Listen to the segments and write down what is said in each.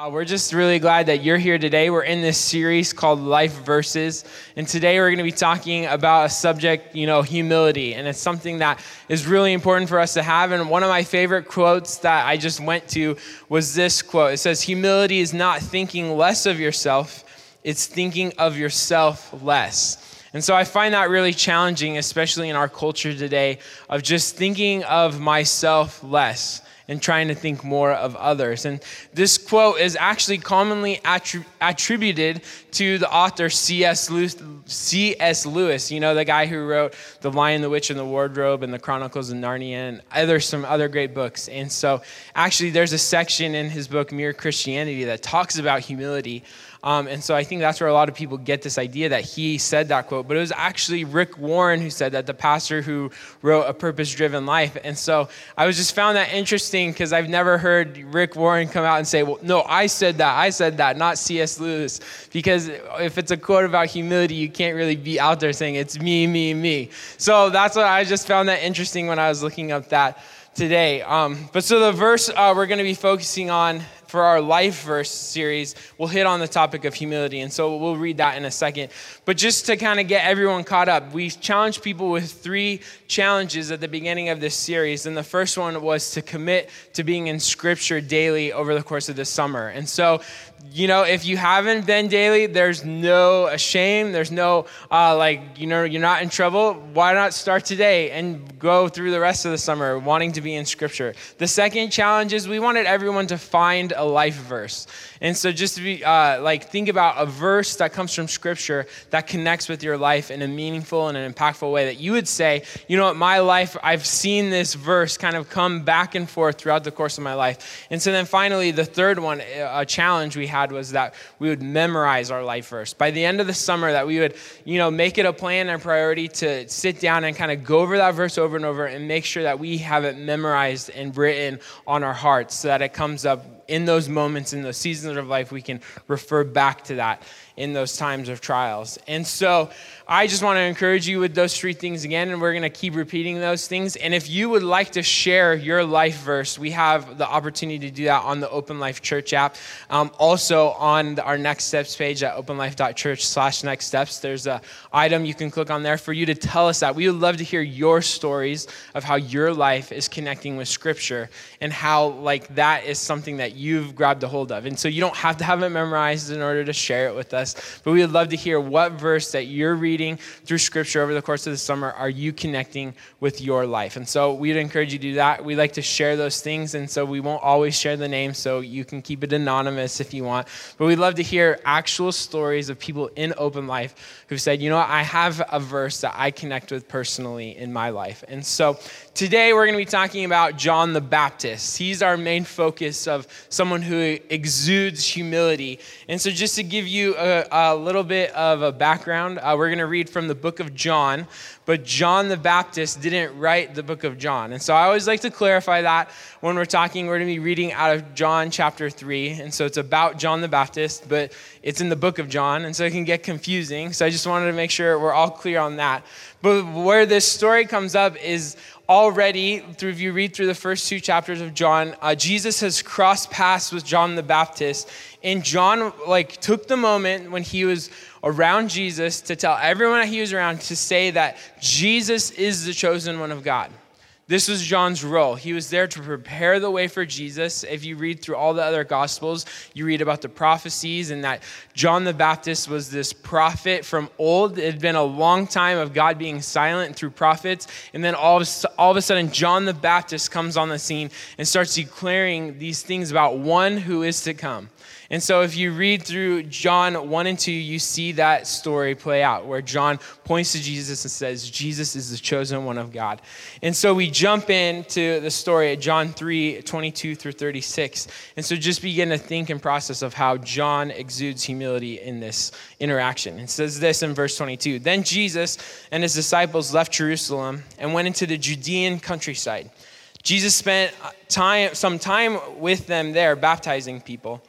Uh, we're just really glad that you're here today. We're in this series called Life Verses. And today we're going to be talking about a subject, you know, humility. And it's something that is really important for us to have. And one of my favorite quotes that I just went to was this quote It says, Humility is not thinking less of yourself, it's thinking of yourself less. And so I find that really challenging, especially in our culture today, of just thinking of myself less and trying to think more of others. And this quote is actually commonly attri- attributed to the author C.S. Lewis, C.S. Lewis, you know, the guy who wrote The Lion, the Witch, and the Wardrobe and the Chronicles of Narnia and other, some other great books. And so actually, there's a section in his book, Mere Christianity, that talks about humility. Um, and so I think that's where a lot of people get this idea that he said that quote. But it was actually Rick Warren who said that, the pastor who wrote A Purpose Driven Life. And so I was just found that interesting because I've never heard Rick Warren come out and say, well, no, I said that, I said that, not C.S. Lewis. Because if it's a quote about humility, you can't really be out there saying it's me, me, me. So that's what I just found that interesting when I was looking up that today. Um, but so the verse uh, we're going to be focusing on for our life verse series, we'll hit on the topic of humility. And so we'll read that in a second. But just to kind of get everyone caught up, we challenged people with three challenges at the beginning of this series. And the first one was to commit to being in scripture daily over the course of the summer. And so you know, if you haven't been daily, there's no shame. There's no, uh, like, you know, you're not in trouble. Why not start today and go through the rest of the summer wanting to be in Scripture? The second challenge is we wanted everyone to find a life verse. And so just to be, uh, like, think about a verse that comes from Scripture that connects with your life in a meaningful and an impactful way that you would say, you know what, my life, I've seen this verse kind of come back and forth throughout the course of my life. And so then finally, the third one, uh, a challenge we had was that we would memorize our life verse. By the end of the summer, that we would, you know, make it a plan and priority to sit down and kind of go over that verse over and over and make sure that we have it memorized and written on our hearts so that it comes up in those moments, in those seasons of life, we can refer back to that in those times of trials. And so I just want to encourage you with those three things again, and we're going to keep repeating those things. And if you would like to share your life verse, we have the opportunity to do that on the Open Life Church app. Um, also on the, our Next Steps page at openlife.church slash next steps, there's a item you can click on there for you to tell us that. We would love to hear your stories of how your life is connecting with Scripture and how like that is something that you've grabbed a hold of. And so you don't have to have it memorized in order to share it with us, but we would love to hear what verse that you're reading reading through Scripture over the course of the summer are you connecting with your life? And so we'd encourage you to do that. We like to share those things, and so we won't always share the name, so you can keep it anonymous if you want. But we'd love to hear actual stories of people in open life who said, you know what, I have a verse that I connect with personally in my life. And so today we're going to be talking about John the Baptist. He's our main focus of someone who exudes humility. And so just to give you a, a little bit of a background, uh, we're going to read from the book of John, but John the Baptist didn't write the book of John. And so I always like to clarify that when we're talking, we're going to be reading out of John chapter 3. And so it's about John the Baptist, but it's in the book of John, and so it can get confusing. So I just wanted to make sure we're all clear on that. But where this story comes up is already, through, if you read through the first two chapters of John, uh, Jesus has crossed paths with John the Baptist. And John, like, took the moment when he was around Jesus to tell everyone that he was around to say that Jesus is the chosen one of God. This was John's role. He was there to prepare the way for Jesus. If you read through all the other gospels, you read about the prophecies and that John the Baptist was this prophet from old. It had been a long time of God being silent through prophets. And then all of, all of a sudden, John the Baptist comes on the scene and starts declaring these things about one who is to come. And so, if you read through John 1 and 2, you see that story play out where John points to Jesus and says, Jesus is the chosen one of God. And so, we jump into the story at John 3 22 through 36. And so, just begin to think and process of how John exudes humility in this interaction. It says this in verse 22 Then Jesus and his disciples left Jerusalem and went into the Judean countryside. Jesus spent time, some time with them there, baptizing people.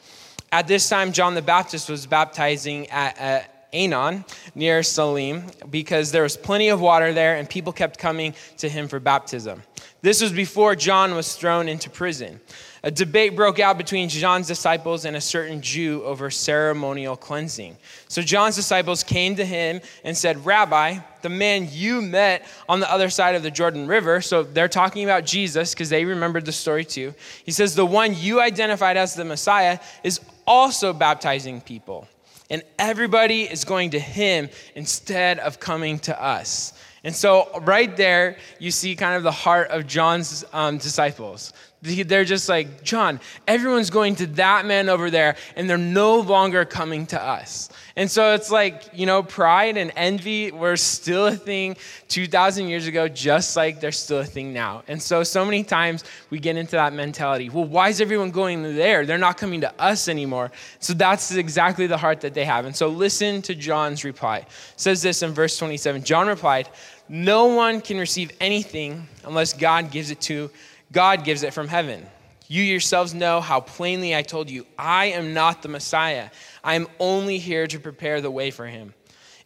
At this time, John the Baptist was baptizing at, at Aenon near Salim because there was plenty of water there and people kept coming to him for baptism. This was before John was thrown into prison. A debate broke out between John's disciples and a certain Jew over ceremonial cleansing. So John's disciples came to him and said, Rabbi, the man you met on the other side of the Jordan River, so they're talking about Jesus because they remembered the story too. He says, The one you identified as the Messiah is also baptizing people. And everybody is going to him instead of coming to us. And so, right there, you see kind of the heart of John's um, disciples. They're just like, John, everyone's going to that man over there, and they're no longer coming to us. And so it's like, you know, pride and envy were still a thing 2,000 years ago, just like they're still a thing now. And so, so many times we get into that mentality well, why is everyone going there? They're not coming to us anymore. So that's exactly the heart that they have. And so, listen to John's reply. It says this in verse 27 John replied, No one can receive anything unless God gives it to God gives it from heaven. You yourselves know how plainly I told you, I am not the Messiah. I am only here to prepare the way for him.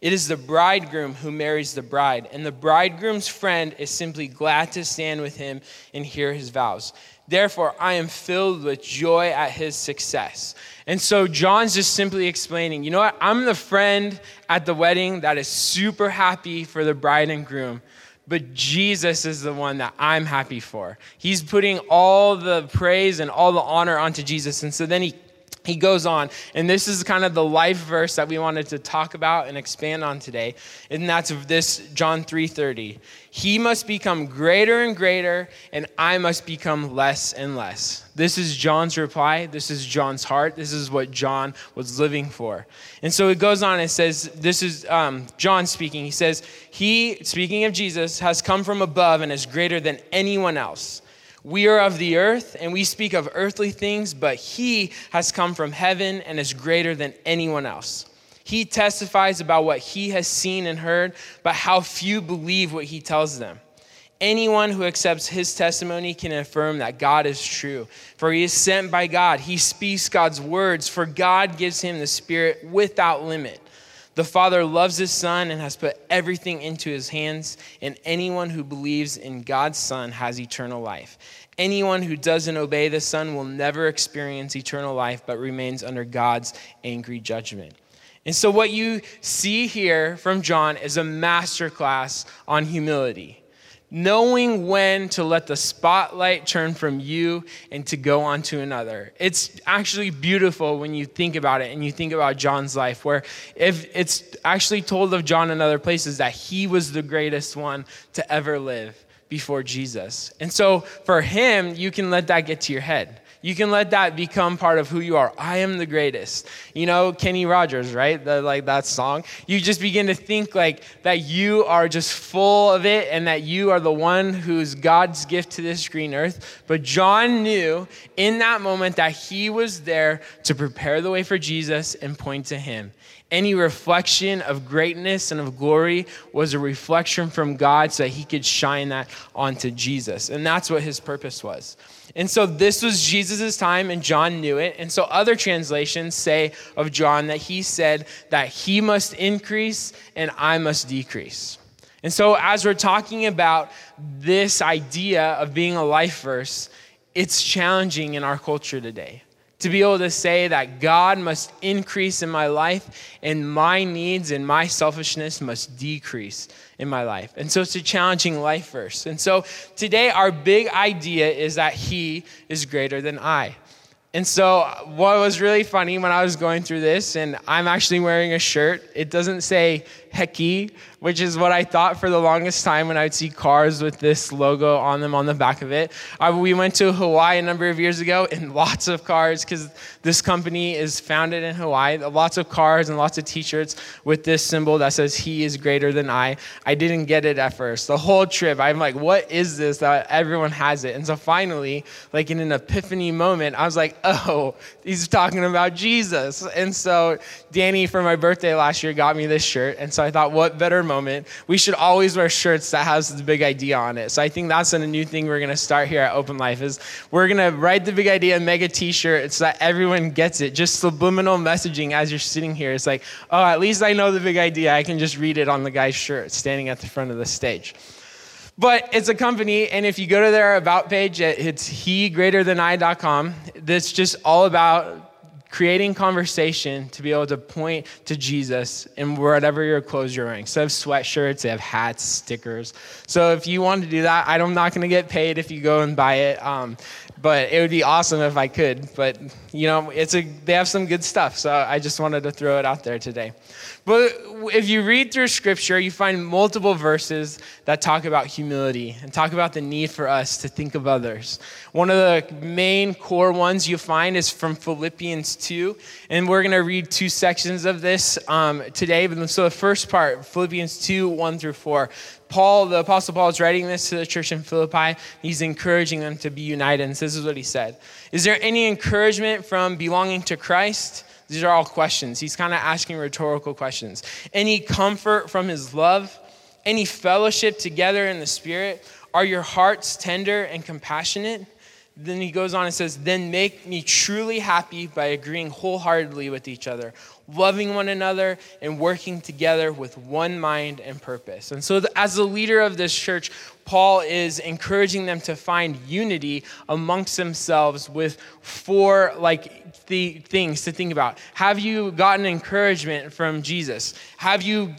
It is the bridegroom who marries the bride, and the bridegroom's friend is simply glad to stand with him and hear his vows. Therefore, I am filled with joy at his success. And so, John's just simply explaining, you know what? I'm the friend at the wedding that is super happy for the bride and groom but Jesus is the one that I'm happy for. He's putting all the praise and all the honor onto Jesus. And so then he he goes on, and this is kind of the life verse that we wanted to talk about and expand on today, and that's this John 3:30. He must become greater and greater, and I must become less and less. This is John's reply. This is John's heart. This is what John was living for. And so it goes on and says, This is um, John speaking. He says, He, speaking of Jesus, has come from above and is greater than anyone else. We are of the earth and we speak of earthly things, but he has come from heaven and is greater than anyone else. He testifies about what he has seen and heard, but how few believe what he tells them. Anyone who accepts his testimony can affirm that God is true, for he is sent by God. He speaks God's words, for God gives him the Spirit without limit. The Father loves his Son and has put everything into his hands, and anyone who believes in God's Son has eternal life. Anyone who doesn't obey the Son will never experience eternal life, but remains under God's angry judgment. And so, what you see here from John is a masterclass on humility knowing when to let the spotlight turn from you and to go on to another. It's actually beautiful when you think about it and you think about John's life, where if it's actually told of John in other places that he was the greatest one to ever live before Jesus. And so for him, you can let that get to your head. You can let that become part of who you are. I am the greatest. You know, Kenny Rogers, right? The, like that song. You just begin to think like that you are just full of it and that you are the one who's God's gift to this green earth. But John knew in that moment that he was there to prepare the way for Jesus and point to him. Any reflection of greatness and of glory was a reflection from God so that he could shine that onto Jesus. And that's what his purpose was. And so this was Jesus' time, and John knew it. And so other translations say of John that he said that he must increase and I must decrease. And so as we're talking about this idea of being a life verse, it's challenging in our culture today to be able to say that God must increase in my life and my needs and my selfishness must decrease in my life. And so it's a challenging life verse. And so today, our big idea is that He is greater than I. And so, what was really funny when I was going through this, and I'm actually wearing a shirt, it doesn't say Hecky, which is what I thought for the longest time when I would see cars with this logo on them on the back of it. Uh, we went to Hawaii a number of years ago, and lots of cars, because this company is founded in Hawaii, lots of cars and lots of t shirts with this symbol that says, He is greater than I. I didn't get it at first. The whole trip, I'm like, What is this that everyone has it? And so finally, like in an epiphany moment, I was like, Oh, he's talking about Jesus. And so Danny, for my birthday last year, got me this shirt. And so I thought, what better moment? We should always wear shirts that has the big idea on it. So I think that's a new thing we're gonna start here at Open Life is we're gonna write the big idea, make a t-shirt so that everyone gets it. Just subliminal messaging as you're sitting here. It's like, oh, at least I know the big idea. I can just read it on the guy's shirt standing at the front of the stage. But it's a company, and if you go to their about page, it's he greater than I.com. That's just all about creating conversation to be able to point to Jesus in whatever your clothes you're wearing. So they have sweatshirts, they have hats, stickers. So if you want to do that, I'm not going to get paid if you go and buy it. Um, but it would be awesome if I could. But you know, it's a they have some good stuff, so I just wanted to throw it out there today. But if you read through scripture, you find multiple verses that talk about humility and talk about the need for us to think of others. One of the main core ones you find is from Philippians 2. And we're going to read two sections of this um, today. But so the first part, Philippians 2 1 through 4. Paul, the Apostle Paul, is writing this to the church in Philippi. He's encouraging them to be united. And this is what he said Is there any encouragement from belonging to Christ? These are all questions. He's kind of asking rhetorical questions. Any comfort from his love? Any fellowship together in the Spirit? Are your hearts tender and compassionate? Then he goes on and says, Then make me truly happy by agreeing wholeheartedly with each other, loving one another, and working together with one mind and purpose. And so, as the leader of this church, Paul is encouraging them to find unity amongst themselves with four like the things to think about. Have you gotten encouragement from Jesus? Have you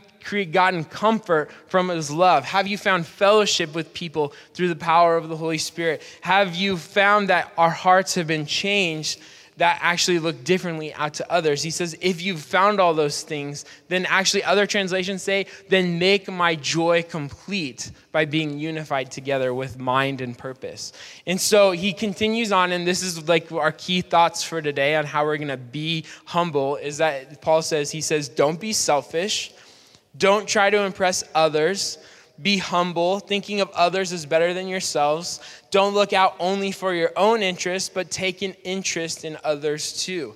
gotten comfort from his love? Have you found fellowship with people through the power of the Holy Spirit? Have you found that our hearts have been changed that actually look differently out to others? He says, if you've found all those things, then actually other translations say, then make my joy complete by being unified together with mind and purpose. And so he continues on, and this is like our key thoughts for today on how we're going to be humble is that Paul says, he says, don't be selfish don't try to impress others. Be humble, thinking of others as better than yourselves. Don't look out only for your own interest, but take an interest in others too.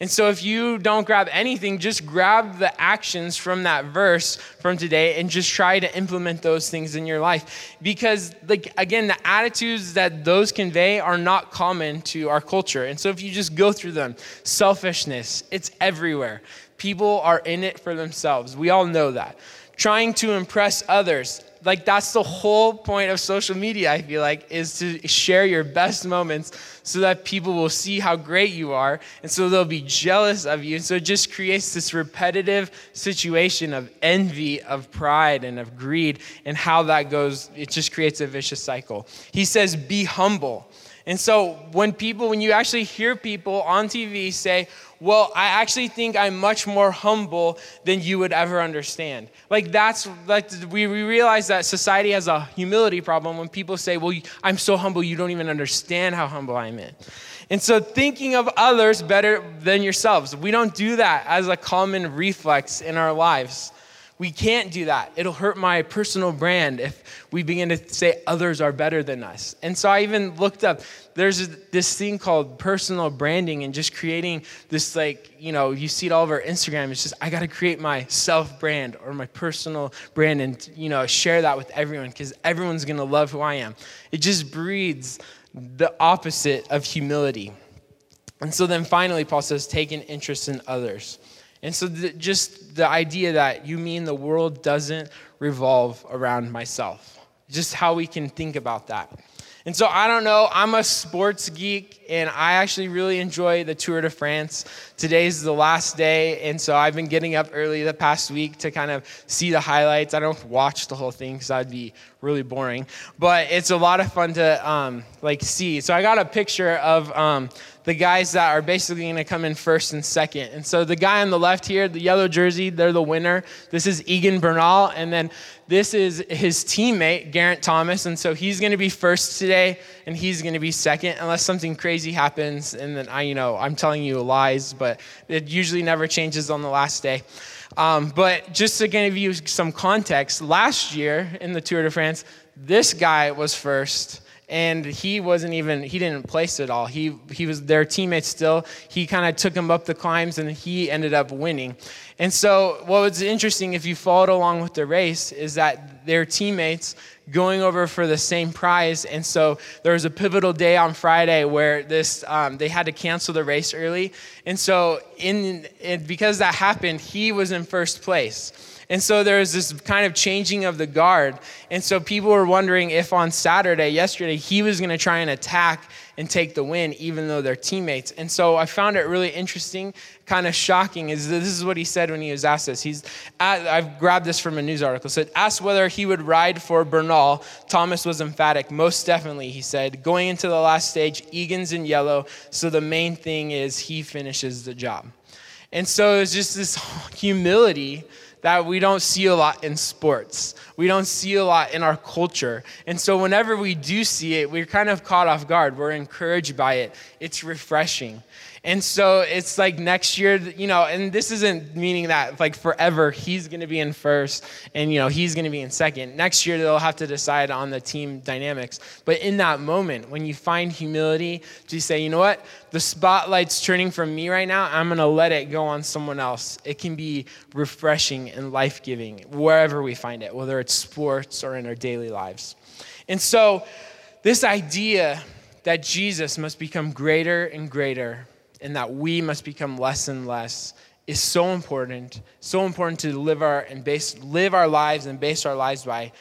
And so, if you don't grab anything, just grab the actions from that verse from today and just try to implement those things in your life. Because, like, again, the attitudes that those convey are not common to our culture. And so, if you just go through them, selfishness, it's everywhere. People are in it for themselves. We all know that. Trying to impress others, like that's the whole point of social media, I feel like, is to share your best moments so that people will see how great you are. And so they'll be jealous of you. And so it just creates this repetitive situation of envy, of pride, and of greed. And how that goes, it just creates a vicious cycle. He says, Be humble. And so when people, when you actually hear people on TV say, well, I actually think I'm much more humble than you would ever understand. Like that's like we, we realize that society has a humility problem when people say, well, I'm so humble you don't even understand how humble I'm in. And so thinking of others better than yourselves, we don't do that as a common reflex in our lives. We can't do that. It'll hurt my personal brand if we begin to say others are better than us. And so I even looked up, there's this thing called personal branding and just creating this, like, you know, you see it all over Instagram. It's just, I got to create my self brand or my personal brand and, you know, share that with everyone because everyone's going to love who I am. It just breeds the opposite of humility. And so then finally, Paul says, take an interest in others. And so, the, just the idea that you mean the world doesn't revolve around myself, just how we can think about that. And so, I don't know, I'm a sports geek and I actually really enjoy the Tour de France. Today's the last day, and so I've been getting up early the past week to kind of see the highlights. I don't watch the whole thing because that'd be really boring, but it's a lot of fun to um, like see. So I got a picture of um, the guys that are basically going to come in first and second. And so the guy on the left here, the yellow jersey, they're the winner. This is Egan Bernal, and then this is his teammate Geraint Thomas, and so he's going to be first today, and he's going to be second, unless something crazy happens. And then I, you know, I'm telling you lies, but it usually never changes on the last day. Um, but just to give you some context, last year in the Tour de France, this guy was first and he wasn't even he didn't place it all. He he was their teammate still he kind of took him up the climbs and he ended up winning. And so what was interesting if you followed along with the race is that their teammates going over for the same prize. And so there was a pivotal day on friday where this um, they had to cancel the race early. And so in, in because that happened he was in first place And so there was this kind of changing of the guard. And so people were wondering if on Saturday, yesterday, he was going to try and attack and take the win, even though they're teammates. And so I found it really interesting, kind of shocking, is this is what he said when he was asked this. He's, I've grabbed this from a news article. said, asked whether he would ride for Bernal. Thomas was emphatic. Most definitely, he said. Going into the last stage, Egan's in yellow. So the main thing is he finishes the job. And so it's just this humility that we don't see a lot in sports. We don't see a lot in our culture. And so whenever we do see it, we're kind of caught off guard. We're encouraged by it. It's refreshing. And so it's like next year, you know, and this isn't meaning that like forever he's going to be in first and, you know, he's going to be in second. Next year they'll have to decide on the team dynamics. But in that moment, when you find humility to say, you know what, the spotlight's turning from me right now, I'm going to let it go on someone else. It can be refreshing and life giving wherever we find it, whether it's sports or in our daily lives. And so this idea that Jesus must become greater and greater and that we must become less and less is so important, so important to live our and base live our lives and base our lives by.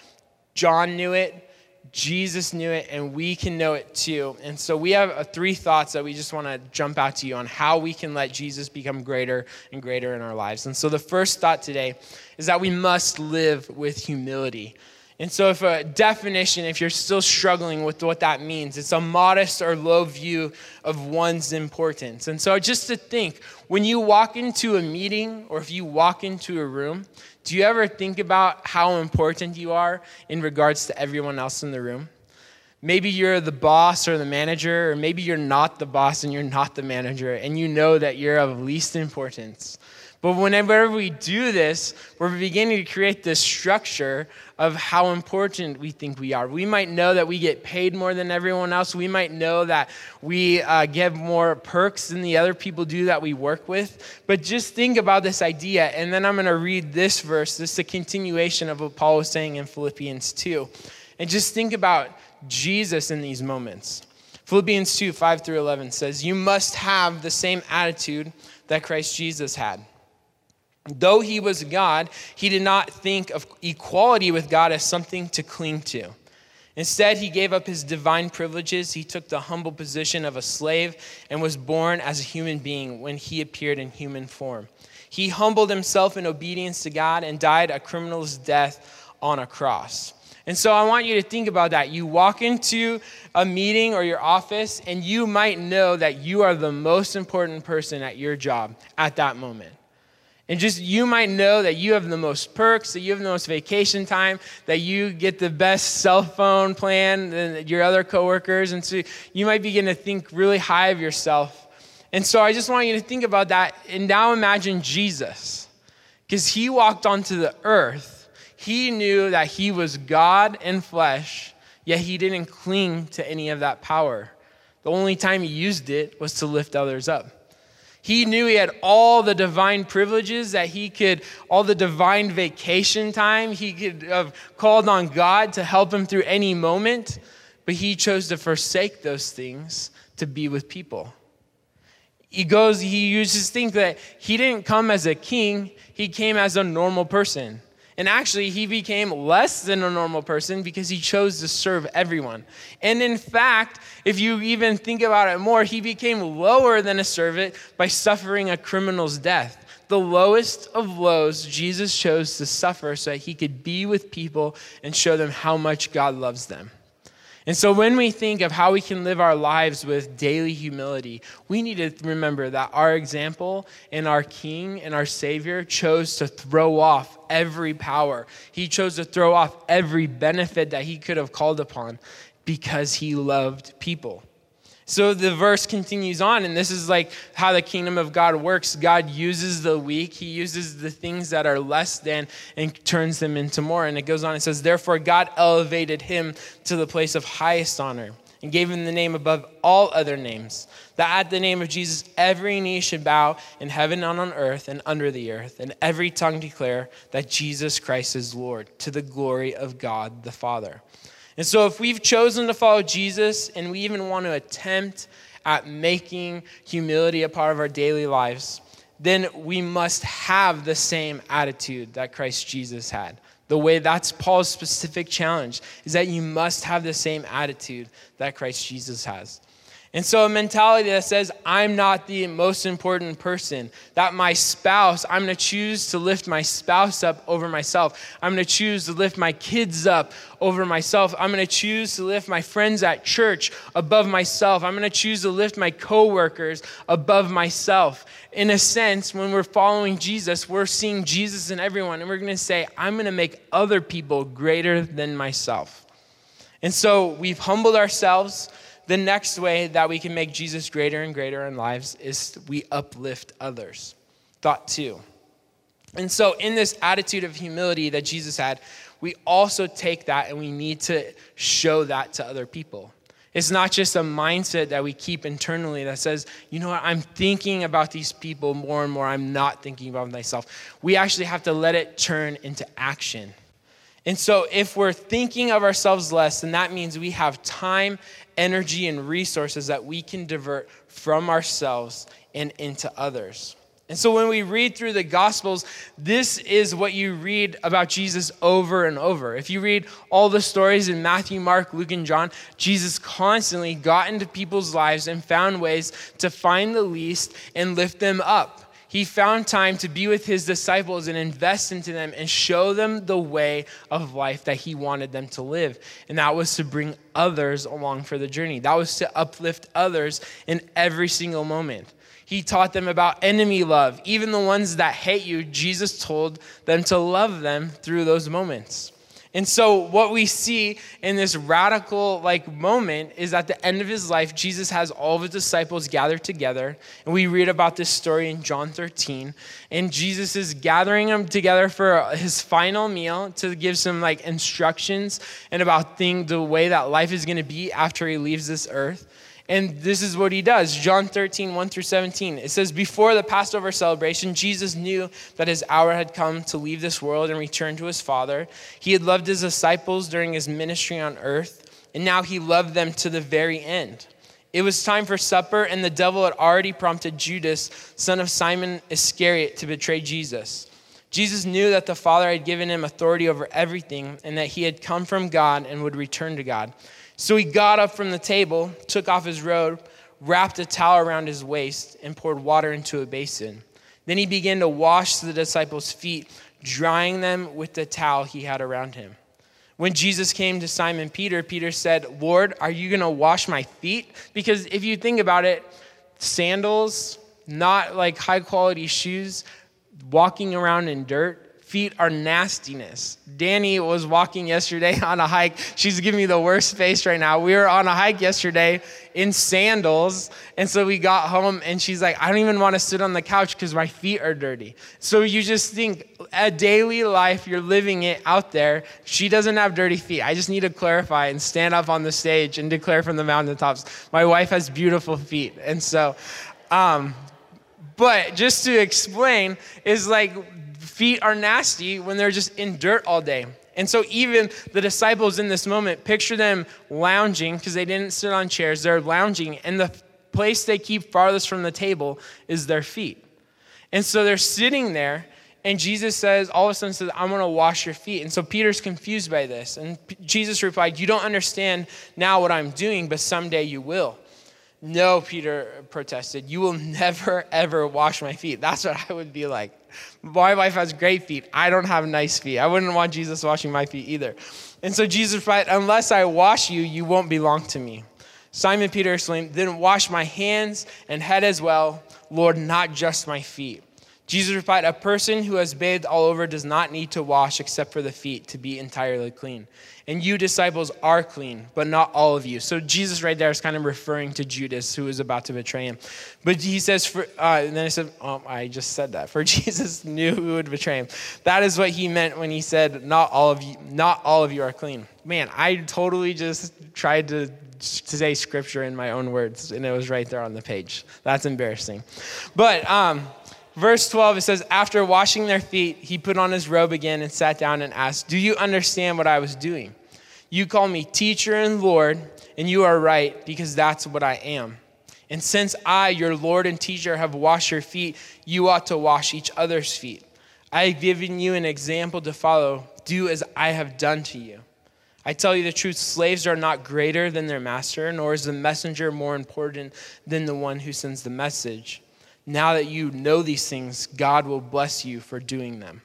John knew it, Jesus knew it, and we can know it too. And so we have uh, three thoughts that we just want to jump out to you on how we can let Jesus become greater and greater in our lives. And so the first thought today is that we must live with humility. And so, if a definition, if you're still struggling with what that means, it's a modest or low view of one's importance. And so, just to think, when you walk into a meeting or if you walk into a room, do you ever think about how important you are in regards to everyone else in the room? Maybe you're the boss or the manager, or maybe you're not the boss and you're not the manager, and you know that you're of least importance. But whenever we do this, we're beginning to create this structure of how important we think we are. We might know that we get paid more than everyone else. We might know that we uh, get more perks than the other people do that we work with. But just think about this idea. And then I'm going to read this verse. This is a continuation of what Paul was saying in Philippians 2. And just think about Jesus in these moments. Philippians 2 5 through 11 says, You must have the same attitude that Christ Jesus had Though he was God, he did not think of equality with God as something to cling to. Instead, he gave up his divine privileges. He took the humble position of a slave and was born as a human being when he appeared in human form. He humbled himself in obedience to God and died a criminal's death on a cross. And so I want you to think about that. You walk into a meeting or your office, and you might know that you are the most important person at your job at that moment. And just you might know that you have the most perks, that you have the most vacation time, that you get the best cell phone plan than your other coworkers. And so you might begin to think really high of yourself. And so I just want you to think about that. And now imagine Jesus. Because he walked onto the earth, he knew that he was God in flesh, yet he didn't cling to any of that power. The only time he used it was to lift others up. He knew he had all the divine privileges that he could, all the divine vacation time. He could have called on God to help him through any moment, but he chose to forsake those things to be with people. He goes, he uses think that he didn't come as a king, he came as a normal person. And actually, he became less than a normal person because he chose to serve everyone. And in fact, if you even think about it more, he became lower than a servant by suffering a criminal's death. The lowest of lows, Jesus chose to suffer so that he could be with people and show them how much God loves them. And so when we think of how we can live our lives with daily humility, we need to remember that our example and our King and our Savior chose to throw off every power. He chose to throw off every benefit that he could have called upon because he loved people. So the verse continues on, and this is like how the kingdom of God works. God uses the weak, He uses the things that are less than and turns them into more. And it goes on, it says, Therefore, God elevated him to the place of highest honor and gave him the name above all other names, that at the name of Jesus every knee should bow in heaven and on earth and under the earth, and every tongue declare that Jesus Christ is Lord, to the glory of God the Father. And so, if we've chosen to follow Jesus and we even want to attempt at making humility a part of our daily lives, then we must have the same attitude that Christ Jesus had. The way that's Paul's specific challenge is that you must have the same attitude that Christ Jesus has. And so, a mentality that says, I'm not the most important person, that my spouse, I'm going to choose to lift my spouse up over myself. I'm going to choose to lift my kids up over myself. I'm going to choose to lift my friends at church above myself. I'm going to choose to lift my coworkers above myself. In a sense, when we're following Jesus, we're seeing Jesus in everyone, and we're going to say, I'm going to make other people greater than myself. And so, we've humbled ourselves the next way that we can make Jesus greater and greater in lives is we uplift others. Thought two. And so, in this attitude of humility that Jesus had, we also take that and we need to show that to other people. It's not just a mindset that we keep internally that says, you know what, I'm thinking about these people more and more. I'm not thinking about myself. We actually have to let it turn into action. And so, if we're thinking of ourselves less, then that means we have time energy and resources that we can divert from ourselves and into others. And so when we read through the Gospels, this is what you read about Jesus over and over. If you read all the stories in Matthew, Mark, Luke, and John, Jesus constantly got into people's lives and found ways to find the least and lift them up he found time to be with his disciples and invest into them and show them the way of life that he wanted them to live. And that was to bring others along for the journey, that was to uplift others in every single moment. He taught them about enemy love. Even the ones that hate you, Jesus told them to love them through those moments. And so what we see in this radical like moment is at the end of his life Jesus has all of his disciples gathered together and we read about this story in John 13 and Jesus is gathering them together for his final meal to give some like instructions and about thing the way that life is going to be after he leaves this earth. And this is what he does. John 13, 1 through 17. It says, Before the Passover celebration, Jesus knew that his hour had come to leave this world and return to his Father. He had loved his disciples during his ministry on earth, and now he loved them to the very end. It was time for supper, and the devil had already prompted Judas, son of Simon Iscariot, to betray Jesus. Jesus knew that the Father had given him authority over everything, and that he had come from God and would return to God. So he got up from the table, took off his robe, wrapped a towel around his waist, and poured water into a basin. Then he began to wash the disciples' feet, drying them with the towel he had around him. When Jesus came to Simon Peter, Peter said, Lord, are you going to wash my feet? Because if you think about it, sandals, not like high quality shoes, walking around in dirt, feet are nastiness. Danny was walking yesterday on a hike. She's giving me the worst face right now. We were on a hike yesterday in sandals. And so we got home and she's like, I don't even want to sit on the couch because my feet are dirty. So you just think a daily life, you're living it out there. She doesn't have dirty feet. I just need to clarify and stand up on the stage and declare from the mountaintops. My wife has beautiful feet. And so, um, but just to explain, is like feet are nasty when they're just in dirt all day. And so, even the disciples in this moment, picture them lounging because they didn't sit on chairs, they're lounging, and the place they keep farthest from the table is their feet. And so, they're sitting there, and Jesus says, all of a sudden, says, I'm going to wash your feet. And so, Peter's confused by this. And Jesus replied, You don't understand now what I'm doing, but someday you will. No, Peter protested. You will never, ever wash my feet. That's what I would be like. My wife has great feet. I don't have nice feet. I wouldn't want Jesus washing my feet either. And so Jesus replied, Unless I wash you, you won't belong to me. Simon Peter exclaimed, Then wash my hands and head as well, Lord, not just my feet. Jesus replied, A person who has bathed all over does not need to wash except for the feet to be entirely clean. And you disciples are clean, but not all of you. So Jesus right there is kind of referring to Judas who is about to betray him. But he says, for, uh, and then I said, oh, I just said that. For Jesus knew who would betray him. That is what he meant when he said, not all of you, not all of you are clean. Man, I totally just tried to to say scripture in my own words, and it was right there on the page. That's embarrassing. But um, Verse 12, it says, After washing their feet, he put on his robe again and sat down and asked, Do you understand what I was doing? You call me teacher and Lord, and you are right, because that's what I am. And since I, your Lord and teacher, have washed your feet, you ought to wash each other's feet. I have given you an example to follow. Do as I have done to you. I tell you the truth slaves are not greater than their master, nor is the messenger more important than the one who sends the message. Now that you know these things, God will bless you for doing them.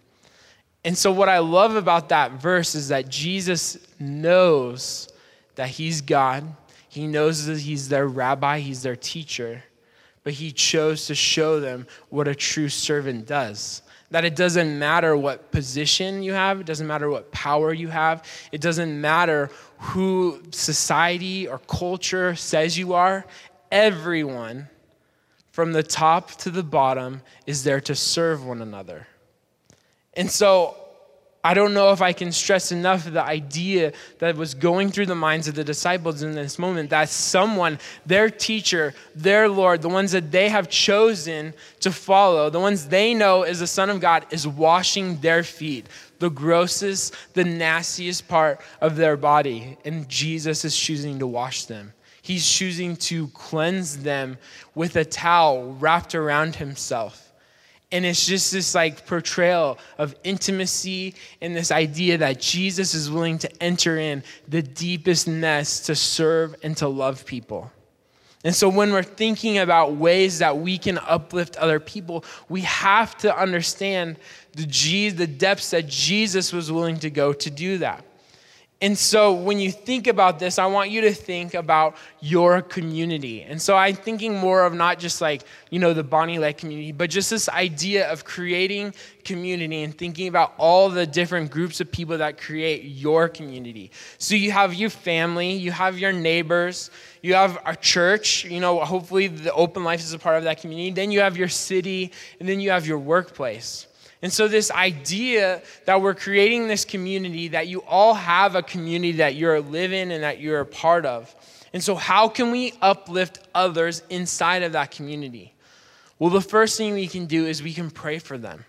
And so, what I love about that verse is that Jesus knows that He's God. He knows that He's their rabbi, He's their teacher, but He chose to show them what a true servant does. That it doesn't matter what position you have, it doesn't matter what power you have, it doesn't matter who society or culture says you are. Everyone, from the top to the bottom, is there to serve one another. And so I don't know if I can stress enough the idea that was going through the minds of the disciples in this moment that someone, their teacher, their Lord, the ones that they have chosen to follow, the ones they know is the Son of God, is washing their feet, the grossest, the nastiest part of their body. And Jesus is choosing to wash them. He's choosing to cleanse them with a towel wrapped around himself. And it's just this like portrayal of intimacy and this idea that Jesus is willing to enter in the deepest nest to serve and to love people. And so when we're thinking about ways that we can uplift other people, we have to understand the, G, the depths that Jesus was willing to go to do that. And so when you think about this, I want you to think about your community. And so I'm thinking more of not just like, you know, the Bonney Lake community, but just this idea of creating community and thinking about all the different groups of people that create your community. So you have your family, you have your neighbors, you have a church, you know, hopefully the open life is a part of that community. Then you have your city, and then you have your workplace. And so, this idea that we're creating this community, that you all have a community that you're living and that you're a part of. And so, how can we uplift others inside of that community? Well, the first thing we can do is we can pray for them.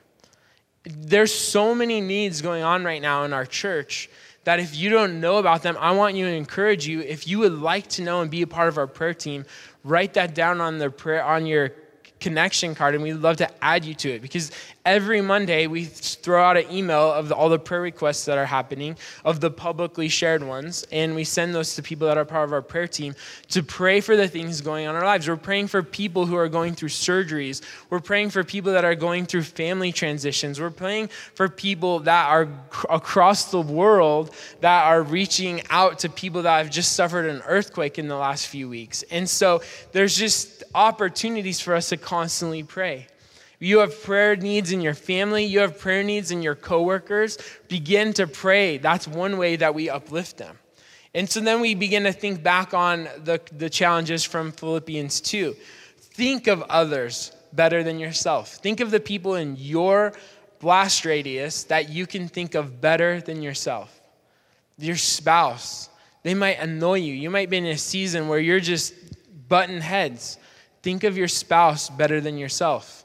There's so many needs going on right now in our church that if you don't know about them, I want you to encourage you. If you would like to know and be a part of our prayer team, write that down on the prayer on your connection card and we'd love to add you to it because every Monday we throw out an email of all the prayer requests that are happening, of the publicly shared ones, and we send those to people that are part of our prayer team to pray for the things going on in our lives. We're praying for people who are going through surgeries. We're praying for people that are going through family transitions. We're praying for people that are across the world that are reaching out to people that have just suffered an earthquake in the last few weeks. And so there's just opportunities for us to constantly pray. You have prayer needs in your family, you have prayer needs in your coworkers. Begin to pray. That's one way that we uplift them. And so then we begin to think back on the, the challenges from Philippians 2. Think of others better than yourself. Think of the people in your blast radius that you can think of better than yourself. Your spouse, they might annoy you. You might be in a season where you're just button heads. Think of your spouse better than yourself.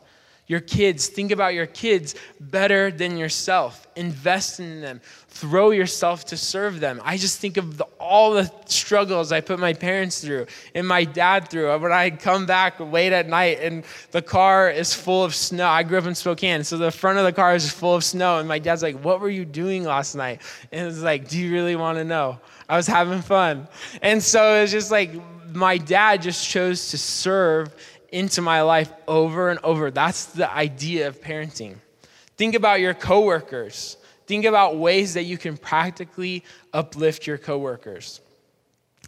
Your kids, think about your kids better than yourself. Invest in them. Throw yourself to serve them. I just think of the, all the struggles I put my parents through and my dad through. When I come back late at night and the car is full of snow. I grew up in Spokane, so the front of the car is full of snow. And my dad's like, What were you doing last night? And it's like, Do you really want to know? I was having fun. And so it's just like, my dad just chose to serve into my life over and over. That's the idea of parenting. Think about your coworkers. Think about ways that you can practically uplift your coworkers.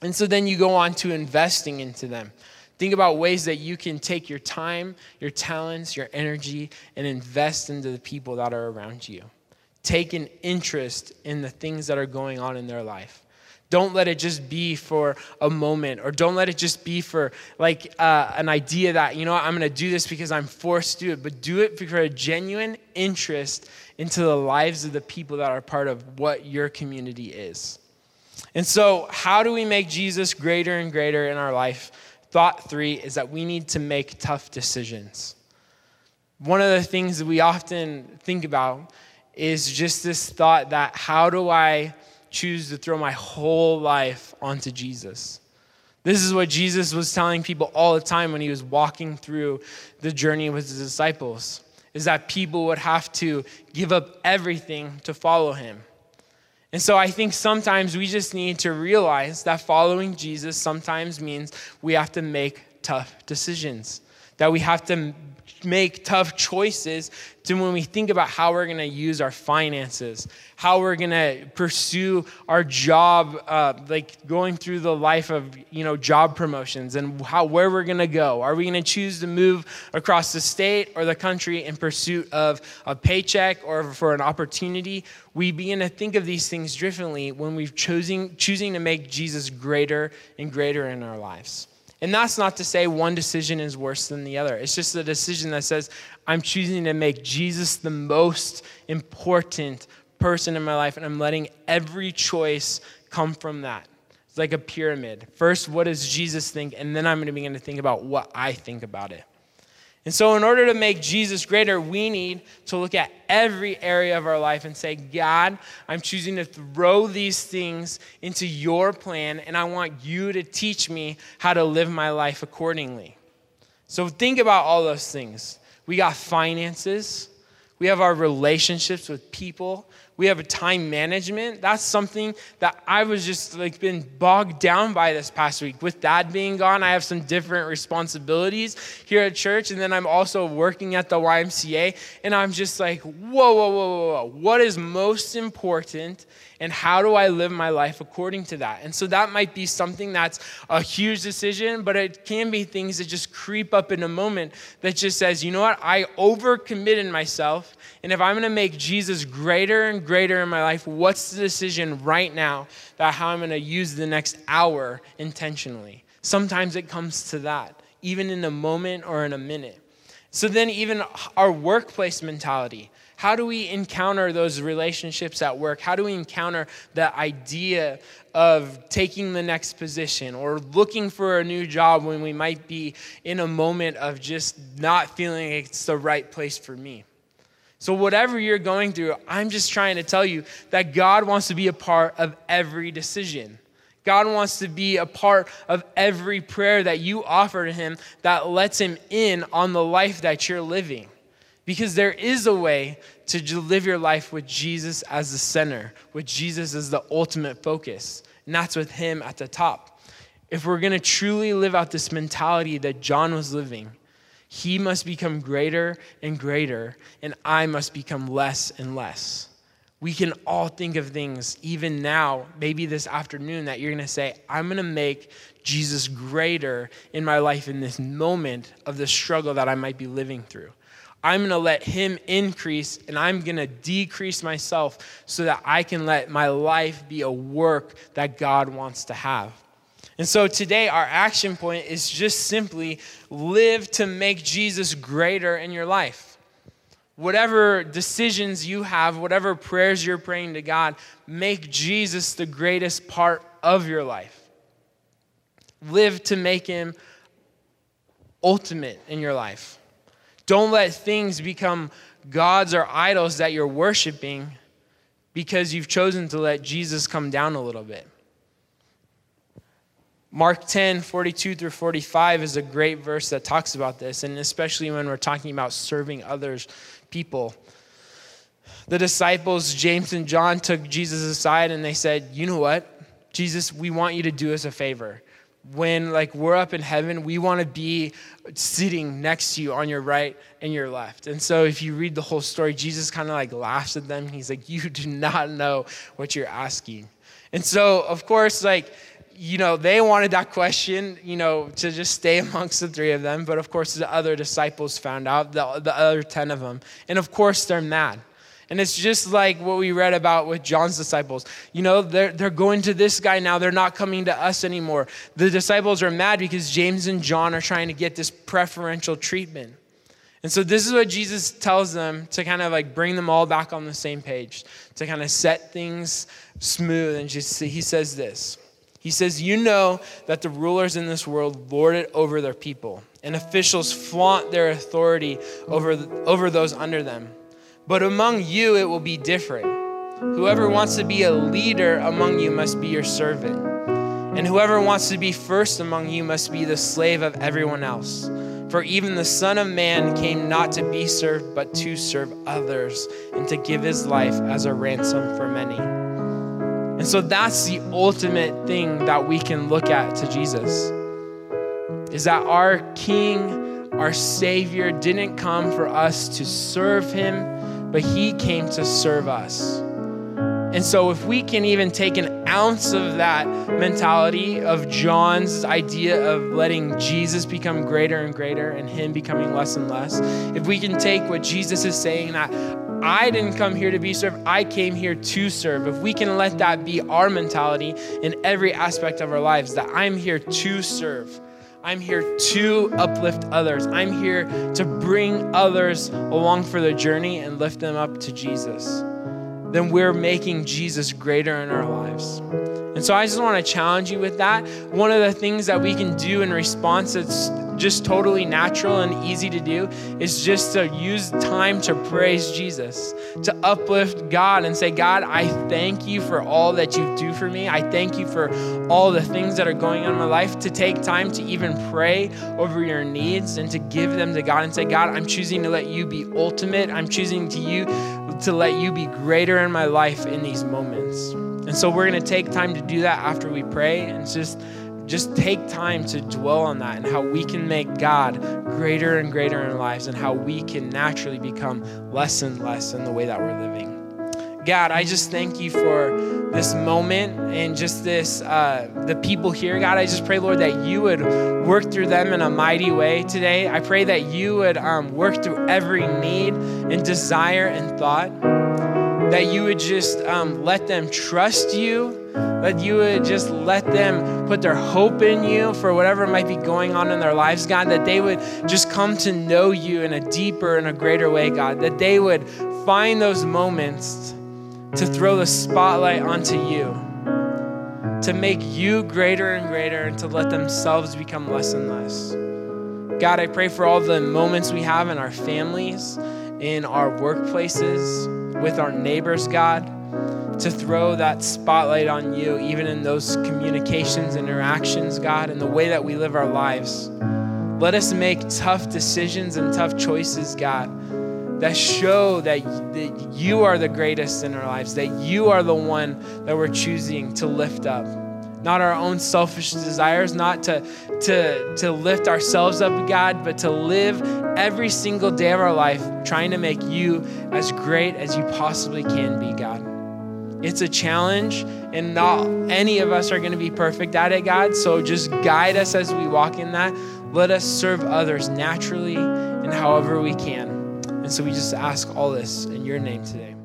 And so then you go on to investing into them. Think about ways that you can take your time, your talents, your energy, and invest into the people that are around you. Take an interest in the things that are going on in their life. Don't let it just be for a moment, or don't let it just be for like uh, an idea that, you know I'm going to do this because I'm forced to do it, but do it for a genuine interest into the lives of the people that are part of what your community is. And so, how do we make Jesus greater and greater in our life? Thought three is that we need to make tough decisions. One of the things that we often think about is just this thought that how do I choose to throw my whole life onto Jesus. This is what Jesus was telling people all the time when he was walking through the journey with his disciples is that people would have to give up everything to follow him. And so I think sometimes we just need to realize that following Jesus sometimes means we have to make tough decisions, that we have to make tough choices to when we think about how we're going to use our finances, how we're going to pursue our job, uh, like going through the life of you know job promotions and how where we're going to go. Are we going to choose to move across the state or the country in pursuit of a paycheck or for an opportunity? We begin to think of these things differently when we've choosing choosing to make Jesus greater and greater in our lives. And that's not to say one decision is worse than the other. It's just a decision that says, I'm choosing to make Jesus the most important person in my life, and I'm letting every choice come from that. It's like a pyramid. First, what does Jesus think? And then I'm going to begin to think about what I think about it. And so, in order to make Jesus greater, we need to look at every area of our life and say, God, I'm choosing to throw these things into your plan, and I want you to teach me how to live my life accordingly. So, think about all those things. We got finances, we have our relationships with people, we have a time management. That's something that I was just like been bogged down by this past week. With dad being gone, I have some different responsibilities here at church. And then I'm also working at the YMCA. And I'm just like, whoa, whoa, whoa, whoa, whoa. What is most important and how do I live my life according to that? And so that might be something that's a huge decision, but it can be things that just creep up in a moment that just says, you know what, I overcommitted myself, and if I'm gonna make Jesus greater and greater in my life, what's the decision right now that how I'm gonna use the next hour intentionally? Sometimes it comes to that, even in a moment or in a minute. So then, even our workplace mentality. How do we encounter those relationships at work? How do we encounter the idea of taking the next position or looking for a new job when we might be in a moment of just not feeling it's the right place for me? So, whatever you're going through, I'm just trying to tell you that God wants to be a part of every decision. God wants to be a part of every prayer that you offer to Him that lets Him in on the life that you're living. Because there is a way to live your life with Jesus as the center, with Jesus as the ultimate focus, and that's with Him at the top. If we're to truly live out this mentality that John was living, he must become greater and greater, and I must become less and less. We can all think of things, even now, maybe this afternoon, that you're to say, I'm to make Jesus greater in my life in this moment of the struggle that I might be living through. I'm going to let him increase and I'm going to decrease myself so that I can let my life be a work that God wants to have. And so today, our action point is just simply live to make Jesus greater in your life. Whatever decisions you have, whatever prayers you're praying to God, make Jesus the greatest part of your life. Live to make him ultimate in your life. Don't let things become gods or idols that you're worshiping because you've chosen to let Jesus come down a little bit. Mark 10, 42 through 45 is a great verse that talks about this, and especially when we're talking about serving others, people. The disciples, James and John, took Jesus aside and they said, You know what? Jesus, we want you to do us a favor when like we're up in heaven we want to be sitting next to you on your right and your left. And so if you read the whole story jesus kind of like laughs at them. He's like you do not know what you're asking. And so of course like you know they wanted that question you know to just stay amongst the three of them. But of course the other disciples found out the, the other 10 of them. And of course they're mad and it's just like what we read about with John's disciples. You know, they're, they're going to this guy now, they're not coming to us anymore. The disciples are mad because James and John are trying to get this preferential treatment. And so this is what Jesus tells them to kind of like bring them all back on the same page, to kind of set things smooth. And just he says this. He says, You know that the rulers in this world lord it over their people, and officials flaunt their authority over, over those under them. But among you, it will be different. Whoever wants to be a leader among you must be your servant. And whoever wants to be first among you must be the slave of everyone else. For even the Son of Man came not to be served, but to serve others, and to give his life as a ransom for many. And so that's the ultimate thing that we can look at to Jesus. Is that our King, our Savior, didn't come for us to serve him, but he came to serve us. And so, if we can even take an ounce of that mentality of John's idea of letting Jesus become greater and greater and him becoming less and less, if we can take what Jesus is saying that I didn't come here to be served, I came here to serve. If we can let that be our mentality in every aspect of our lives, that I'm here to serve. I'm here to uplift others. I'm here to bring others along for the journey and lift them up to Jesus then we're making Jesus greater in our lives. And so I just want to challenge you with that. One of the things that we can do in response that's just totally natural and easy to do is just to use time to praise Jesus, to uplift God and say, God, I thank you for all that you do for me. I thank you for all the things that are going on in my life, to take time to even pray over your needs and to give them to God and say, God, I'm choosing to let you be ultimate. I'm choosing to you to let you be greater in my life in these moments. And so we're going to take time to do that after we pray and just just take time to dwell on that and how we can make God greater and greater in our lives and how we can naturally become less and less in the way that we're living. God, I just thank you for this moment and just this, uh, the people here. God, I just pray, Lord, that you would work through them in a mighty way today. I pray that you would um, work through every need and desire and thought, that you would just um, let them trust you, that you would just let them put their hope in you for whatever might be going on in their lives, God, that they would just come to know you in a deeper and a greater way, God, that they would find those moments to throw the spotlight onto you, to make you greater and greater, and to let themselves become less and less. God, I pray for all the moments we have in our families, in our workplaces, with our neighbors, God, to throw that spotlight on you, even in those communications, interactions, God, in the way that we live our lives. Let us make tough decisions and tough choices, God that show that, that you are the greatest in our lives, that you are the one that we're choosing to lift up. Not our own selfish desires, not to, to, to lift ourselves up, God, but to live every single day of our life trying to make you as great as you possibly can be, God. It's a challenge, and not any of us are going to be perfect at it, God. So just guide us as we walk in that. Let us serve others naturally and however we can. And so we just ask all this in your name today.